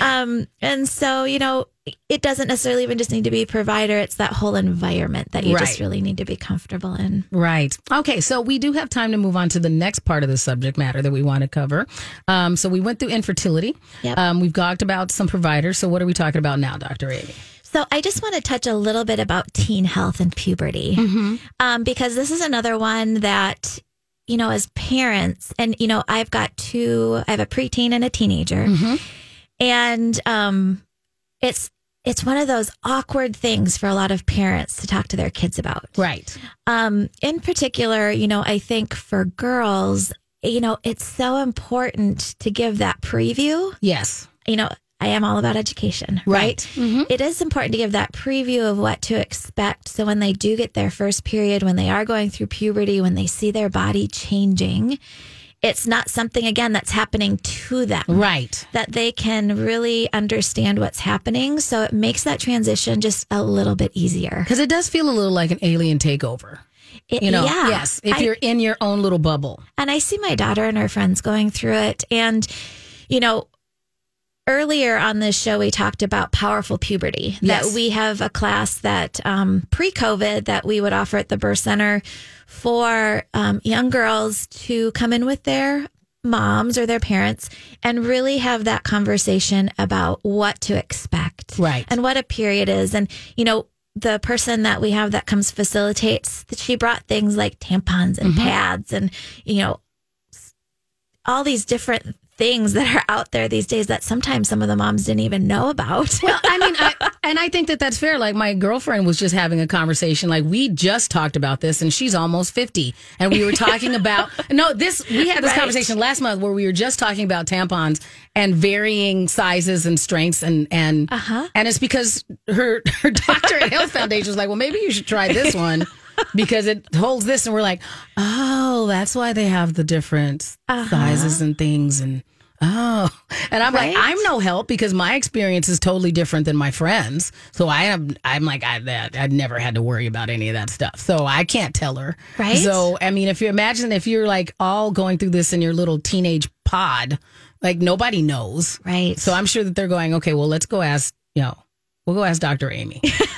[SPEAKER 4] um and so you know it doesn't necessarily even just need to be provider it's that whole environment that you
[SPEAKER 3] Right.
[SPEAKER 4] just really need to be comfortable in
[SPEAKER 3] Right. Okay. So we do have time to move on to the next part of the subject matter that we want to cover. Um, so we went through infertility.
[SPEAKER 4] Yep.
[SPEAKER 3] Um, we've talked about some providers. So what are we talking about now, Dr. Amy?
[SPEAKER 4] So I just want to touch a little bit about teen health and puberty, um, because this is another one that you know, as parents, and you know, I've got two. I have a preteen and a teenager, and um, it's it's one of those awkward things for a lot of parents to talk to their kids about.
[SPEAKER 3] Right.
[SPEAKER 4] Um, in particular, you know, I think for girls, you know, it's so important to give that preview
[SPEAKER 3] Yes.
[SPEAKER 4] you know, I am all about education,
[SPEAKER 3] Right.
[SPEAKER 4] right? Mm-hmm. It is important to give that preview of what to expect. So when they do get their first period, when they are going through puberty, when they see their body changing, it's not something, again, that's happening to them.
[SPEAKER 3] Right.
[SPEAKER 4] That they can really understand what's happening. So it makes that transition just a little bit easier.
[SPEAKER 3] Because it does feel a little like an alien takeover.
[SPEAKER 4] It-
[SPEAKER 3] You know,
[SPEAKER 4] yeah.
[SPEAKER 3] yes. If
[SPEAKER 4] I-
[SPEAKER 3] you're in your own little bubble.
[SPEAKER 4] And I see my daughter and her friends going through it. And, you know, earlier on this show, we talked about powerful puberty.
[SPEAKER 3] Yes.
[SPEAKER 4] That we have a class that um, pre COVID that we would offer at the birth center for um, young girls to come in with their moms or their parents and really have that conversation about what to expect
[SPEAKER 3] Right.
[SPEAKER 4] and what a period is and you know the person that we have that comes facilitates that she brought things like tampons and pads and you know all these different things that are out there these days that sometimes some of the moms didn't even know about
[SPEAKER 3] Well, I mean, I, and I think that that's fair. Like my girlfriend was just having a conversation. Like we just talked about this, and she's almost fifty, and we were talking about no. This we had this
[SPEAKER 4] Right.
[SPEAKER 3] conversation last month where we were just talking about tampons and varying sizes and strengths, and and
[SPEAKER 4] Uh-huh.
[SPEAKER 3] and it's because her her doctor at Health Foundation was like, well, maybe you should try this one. Because it holds this, and we're like, oh, that's why they have the different uh-huh. sizes and things, and Oh, and I'm like, I'm no help because my experience is totally different than my friends. So I am, I'm like, I, that, I never had to worry about any of that stuff. So I can't tell her.
[SPEAKER 4] Right?
[SPEAKER 3] So, I mean, if you imagine if you're like all going through this in your little teenage pod, like nobody knows.
[SPEAKER 4] right
[SPEAKER 3] So I'm sure that they're going, okay, well, let's go ask, you know, we'll go ask Dr. Amy.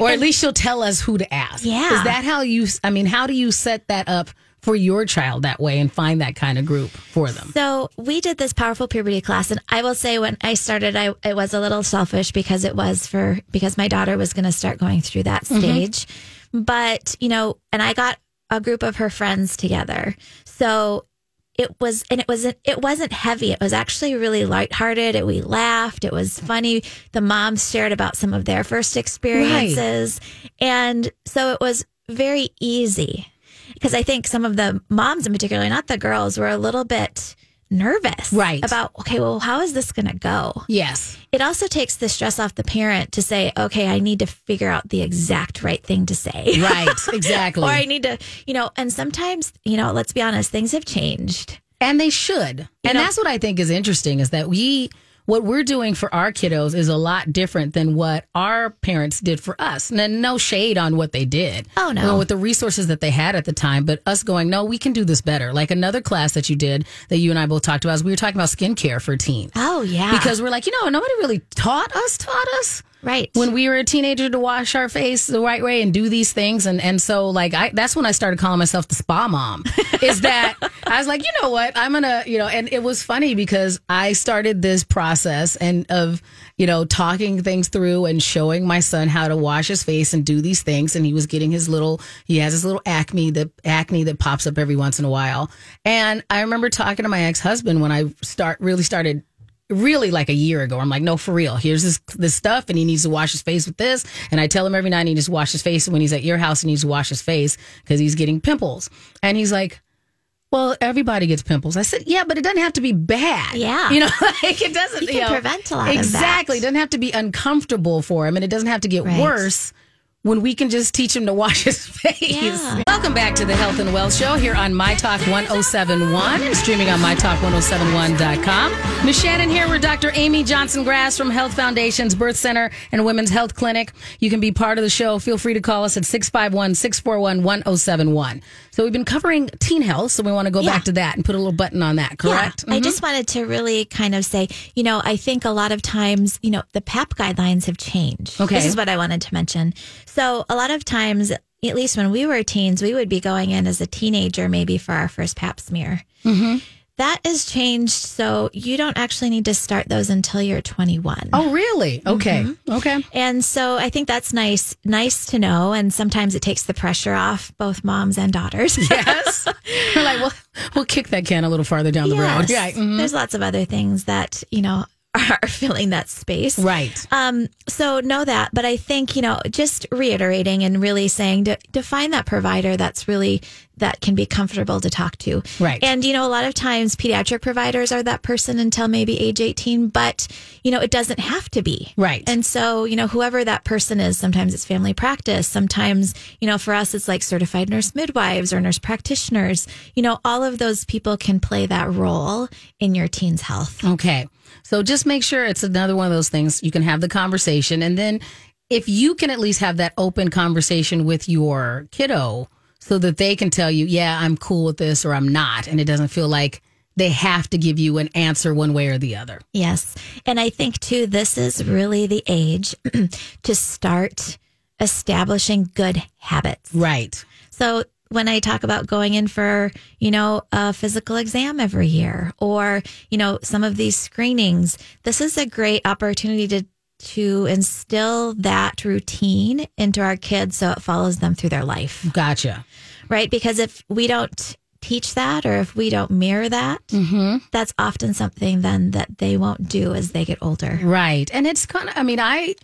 [SPEAKER 3] or at least she'll tell us who to ask.
[SPEAKER 4] Yeah.
[SPEAKER 3] Is that how you, I mean, how do you set that up for your child that way and find that kind of group for them?
[SPEAKER 4] So we did this powerful puberty class, and I will say when I started, I it was a little selfish because it was for because my daughter was going to start going through that mm-hmm. stage. But you know, and I got a group of her friends together, so it was and it wasn't it wasn't heavy. It was actually really lighthearted. It, we laughed. It was funny. The moms shared about some of their first experiences, and so it was very easy because I think some of the moms in particular, not the girls, were a little bit nervous
[SPEAKER 3] Right.
[SPEAKER 4] about, okay, well, how is this going to go?
[SPEAKER 3] Yes.
[SPEAKER 4] It also takes the stress off the parent to say, okay, I need to figure out the exact right thing to say.
[SPEAKER 3] Right. Exactly.
[SPEAKER 4] or I need to, you know, and sometimes, you know, let's be honest, things have changed.
[SPEAKER 3] And they should. and
[SPEAKER 4] know-
[SPEAKER 3] that's what I think is interesting is that we what we're doing for our kiddos is a lot different than what our parents did for us. And no shade on what they did.
[SPEAKER 4] Oh, no.
[SPEAKER 3] You know, with the resources that they had at the time, but us going, no, we can do this better. Like another class that you did that you and I both talked about is we were talking about skincare for teens.
[SPEAKER 4] Oh, yeah.
[SPEAKER 3] Because we're like, you know, nobody really taught us, taught us
[SPEAKER 4] right.
[SPEAKER 3] when we were a teenager to wash our face the right way and do these things and and so like I that's when I started calling myself the spa mom is that I was like you know what I'm gonna you know and it was funny because I started this process and of you know talking things through and showing my son how to wash his face and do these things and he was getting his little he has his little acne that acne that pops up every once in a while and I remember talking to my ex-husband when I start really started really like a year ago. I'm like, no, for real. Here's this this stuff, and he needs to wash his face with this. And I tell him every night he needs to wash his face. And when he's at your house, he needs to wash his face because he's getting pimples. And he's like, well, everybody gets pimples. I said, yeah, but it doesn't have to be bad.
[SPEAKER 4] Yeah.
[SPEAKER 3] you know, like it doesn't.
[SPEAKER 4] You can
[SPEAKER 3] know,
[SPEAKER 4] prevent a lot
[SPEAKER 3] exactly. It doesn't have to be uncomfortable for him, and it doesn't have to get
[SPEAKER 4] Right.
[SPEAKER 3] worse. When we can just teach him to wash his face.
[SPEAKER 4] Yeah.
[SPEAKER 3] Welcome back to the Health and Wealth Show here on My Talk 1071 and streaming on MyTalk1071.com. Miss Shannan here with Dr. Amy Johnson Grass from Health Foundations Birth Center and Women's Health Clinic. You can be part of the show. Feel free to call us at 651 641 1071. So we've been covering teen health, so we want to go
[SPEAKER 4] Yeah.
[SPEAKER 3] back to that and put a little button on that, correct?
[SPEAKER 4] Yeah, I mm-hmm. just wanted to really kind of say, you know, I think a lot of times, you know, the PAP guidelines have changed.
[SPEAKER 3] Okay.
[SPEAKER 4] This is what I wanted to mention. So a lot of times, at least when we were teens, we would be going in as a teenager maybe for our first PAP smear.
[SPEAKER 3] Mm-hmm.
[SPEAKER 4] That has changed. So you don't actually need to start those until you're 21.
[SPEAKER 3] Oh, really? Okay.
[SPEAKER 4] Mm-hmm.
[SPEAKER 3] Okay.
[SPEAKER 4] And so I think that's nice, nice to know. And sometimes it takes the pressure off both moms and daughters.
[SPEAKER 3] Yes. We're like, well, we'll kick that can a little farther down the road.
[SPEAKER 4] Yes.
[SPEAKER 3] Yeah. mhm.
[SPEAKER 4] There's lots of other things that, you know, are filling that space.
[SPEAKER 3] Right.
[SPEAKER 4] Um, so know that, but I think, you know, just reiterating and really saying to, to find that provider that's really that can be comfortable to talk to.
[SPEAKER 3] Right.
[SPEAKER 4] And, you know, a lot of times pediatric providers are that person until maybe age 18, but, you know, it doesn't have to be.
[SPEAKER 3] Right.
[SPEAKER 4] And so, you know, whoever that person is, sometimes it's family practice. Sometimes, you know, for us, it's like certified nurse midwives or nurse practitioners. You know, all of those people can play that role in your teen's health.
[SPEAKER 3] Okay. So just make sure it's another one of those things you can have the conversation. And then if you can at least have that open conversation with your kiddo so that they can tell you, yeah, I'm cool with this or I'm not. And it doesn't feel like they have to give you an answer one way or the other.
[SPEAKER 4] Yes. And I think too, this is really the age to start establishing good habits.
[SPEAKER 3] Right.
[SPEAKER 4] So when I talk about going in for, you know, a physical exam every year or, you know, some of these screenings, this is a great opportunity to to instill that routine into our kids so it follows them through their life.
[SPEAKER 3] Gotcha.
[SPEAKER 4] Right? Because if we don't teach that or if we don't mirror that, mm-hmm. that's often something then that they won't do as they get older.
[SPEAKER 3] Right. And it's kind of, I mean, I,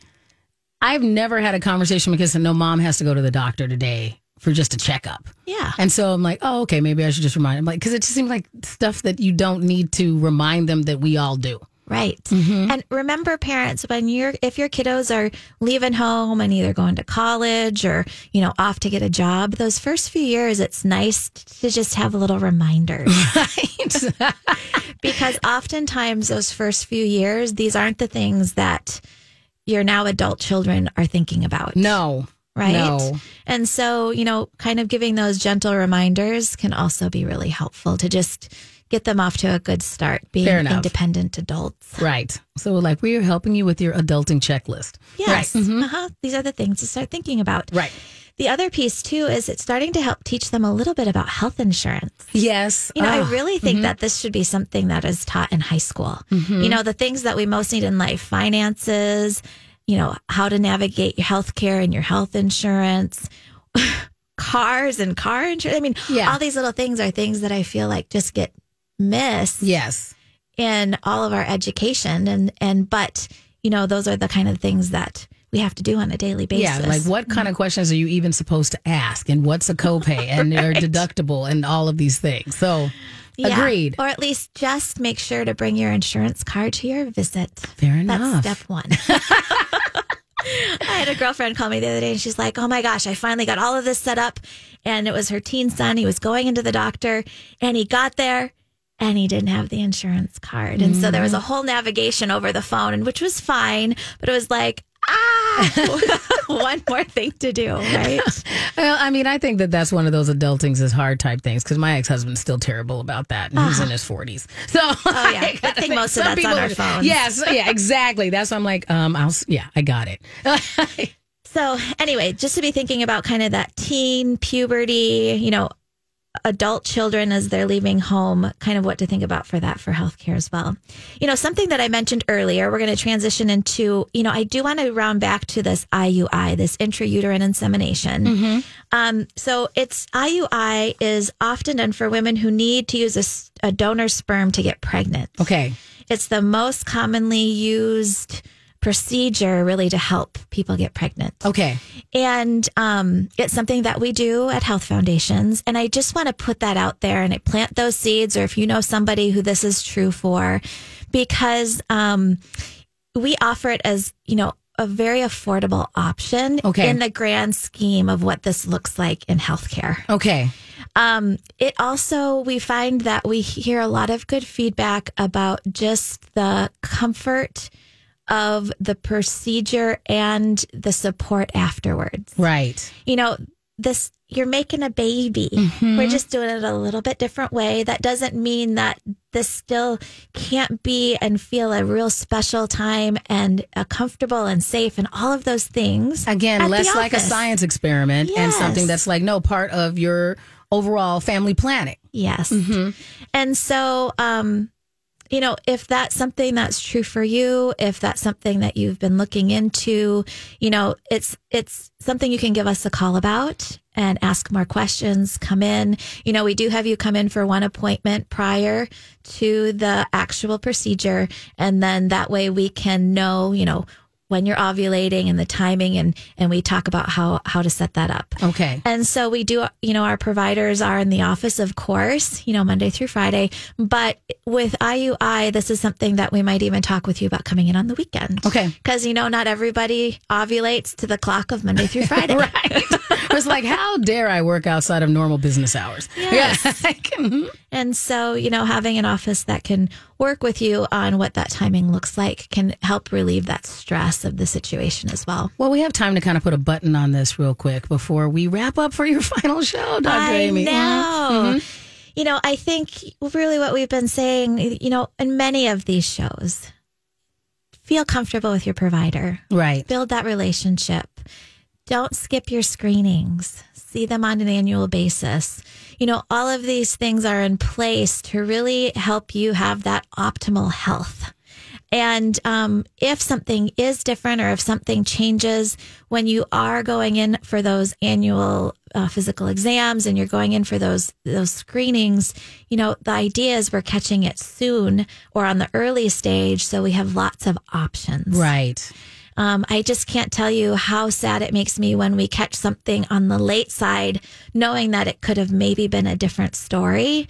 [SPEAKER 3] I've never had a conversation because no mom has to go to the doctor today for just a checkup.
[SPEAKER 4] Yeah.
[SPEAKER 3] And so I'm like, oh, okay, maybe I should just remind them. Like, because it just seems like stuff that you don't need to remind them that we all do.
[SPEAKER 4] Right. Mm-hmm. And remember parents when you're if your kiddos are leaving home and either going to college or, you know, off to get a job, those first few years it's nice to just have a little reminders.
[SPEAKER 3] Right.
[SPEAKER 4] because oftentimes those first few years, these aren't the things that your now adult children are thinking about.
[SPEAKER 3] no.
[SPEAKER 4] Right.
[SPEAKER 3] No.
[SPEAKER 4] And so, you know, kind of giving those gentle reminders can also be really helpful to just get them off to a good start, being independent adults.
[SPEAKER 3] Right. So, like, we are helping you with your adulting checklist.
[SPEAKER 4] Yes.
[SPEAKER 3] Right. Mhm.
[SPEAKER 4] Uh-huh. These are the things to start thinking about.
[SPEAKER 3] Right.
[SPEAKER 4] The other piece, too, is it's starting to help teach them a little bit about health insurance.
[SPEAKER 3] Yes.
[SPEAKER 4] You know,
[SPEAKER 3] Ah,
[SPEAKER 4] I really think that this should be something that is taught in high school. You know, the things that we most need in life finances, you know, how to navigate your health care and your health insurance, cars and car insurance. I mean,
[SPEAKER 3] Yeah.
[SPEAKER 4] all these little things are things that I feel like just get missed
[SPEAKER 3] yes.
[SPEAKER 4] in all of our education. And, and, but, you know, those are the kind of things that we have to do on a daily basis.
[SPEAKER 3] Yeah. Like, what kind of mm-hmm. questions are you even supposed to ask? And what's a copay and your deductible and all of these things? So,
[SPEAKER 4] Yeah.
[SPEAKER 3] Agreed.
[SPEAKER 4] Or at least just make sure to bring your insurance card to your visit.
[SPEAKER 3] Fair enough.
[SPEAKER 4] That's step one. I had a girlfriend call me the other day and she's like, Oh my gosh, I finally got all of this set up. And it was her teen son. He was going into the doctor and he got there and he didn't have the insurance card. And so there was mm. a whole navigation over the phone, and which was fine, but it was like, ah, one more thing to do, right?
[SPEAKER 3] Well, I mean, I think that that's one of those adulting's is hard type things because my ex husband's still terrible about that, and he's in his forties. So,
[SPEAKER 4] Oh, yeah. Good thing most of that's on our phones.
[SPEAKER 3] Yes, yeah, exactly. That's why I'm like, um, I'll, yeah, I got it.
[SPEAKER 4] So, anyway, just to be thinking about kind of that teen puberty, you know, adult children as they're leaving home, kind of what to think about for that for healthcare as well. You know, something that I mentioned earlier, we're going to transition into, you know, I do want to round back to this IUI, this intrauterine insemination. Um, so it's IUI is often done for women who need to use a donor sperm to get pregnant.
[SPEAKER 3] okay,
[SPEAKER 4] It's the most commonly used procedure really to help people get pregnant.
[SPEAKER 3] okay,
[SPEAKER 4] And um, it's something that we do at Health Foundations. And I just want to put that out there and I plant those seeds, or if you know somebody who this is true for, because um, we offer it as, you know, a very affordable option
[SPEAKER 3] Okay.
[SPEAKER 4] in the grand scheme of what this looks like in healthcare.
[SPEAKER 3] okay,
[SPEAKER 4] Um, it also, we find that we hear a lot of good feedback about just the comfort of the procedure and the support afterwards.
[SPEAKER 3] right.
[SPEAKER 4] You know, this, you're making a baby. We're just doing it a little bit different way. That doesn't mean that this still can't be and feel a real special time and uh, comfortable and safe and all of those things.
[SPEAKER 3] Again, less like a science experiment and something that's like no part of your overall family planning.
[SPEAKER 4] Yes. And so, um, you know, if that's something that's true for you, if that's something that you've been looking into, you know, it's it's something you can give us a call about and ask more questions. Come in. You know, we do have you come in for one appointment prior to the actual procedure, and then that way we can know, you know, when you're ovulating and the timing, and and we talk about how how to set that up.
[SPEAKER 3] Okay.
[SPEAKER 4] And so we do, you know, our providers are in the office, of course, you know, Monday through Friday. But with IUI, this is something that we might even talk with you about coming in on the weekend.
[SPEAKER 3] Okay.
[SPEAKER 4] Because, you know, not everybody ovulates to the clock of Monday through Friday.
[SPEAKER 3] right. I was like, how dare I work outside of normal business hours?
[SPEAKER 4] Yes.
[SPEAKER 3] Yeah. Mm-hmm.
[SPEAKER 4] And so, you know, having an office that can work with you on what that timing looks like can help relieve that stress of the situation as well.
[SPEAKER 3] well, we have time to kind of put a button on this real quick before we wrap up for your final show, Dr.
[SPEAKER 4] I
[SPEAKER 3] Amy. Mm-hmm.
[SPEAKER 4] know. You know, I think really what we've been saying, you know, in many of these shows, feel comfortable with your provider,
[SPEAKER 3] Right.
[SPEAKER 4] build that relationship. Don't skip your screenings. See them on an annual basis. You know, all of these things are in place to really help you have that optimal health. And um, if something is different or if something changes when you are going in for those annual uh, physical exams and you're going in for those those screenings, you know the idea is we're catching it soon or on the early stage, so we have lots of options.
[SPEAKER 3] Right.
[SPEAKER 4] Um, I just can't tell you how sad it makes me when we catch something on the late side, knowing that it could have maybe been a different story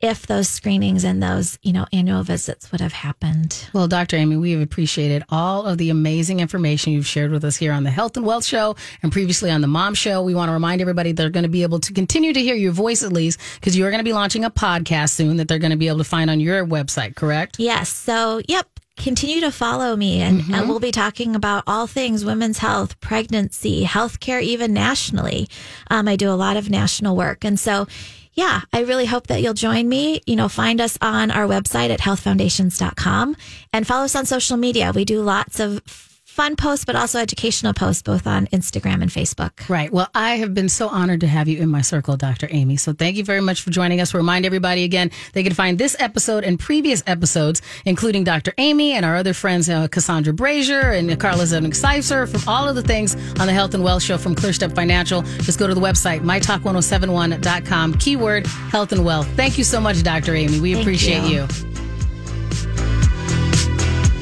[SPEAKER 4] if those screenings and those, you know, annual visits would have happened.
[SPEAKER 3] Well, Dr. Amy, we have appreciated all of the amazing information you've shared with us here on the Health and Wealth Show and previously on the Mom Show. We want to remind everybody they're going to be able to continue to hear your voice at least because you are going to be launching a podcast soon that they're going to be able to find on your website, correct?
[SPEAKER 4] Yes. So, yep. Continue to follow me, and, and we'll be talking about all things women's health, pregnancy, healthcare, even nationally. Um, I do a lot of national work. And so, yeah, I really hope that you'll join me. You know, find us on our website at healthfoundations.com and follow us on social media. We do lots of fun posts, but also educational posts, both on Instagram and Facebook.
[SPEAKER 3] Right. Well, I have been so honored to have you in my circle, Dr. Amy. So thank you very much for joining us. Remind everybody again, they can find this episode and previous episodes, including Dr. Amy and our other friends, uh, Cassandra Brazier and Carla Zevnik Seifzer, from all of the things on the Health and Wealth Show from ClearStep Financial. Just go to the website, mytalk1071.com, keyword health and wealth. Thank you so much, Dr. Amy. We
[SPEAKER 4] Thank
[SPEAKER 3] appreciate
[SPEAKER 4] you.
[SPEAKER 3] you.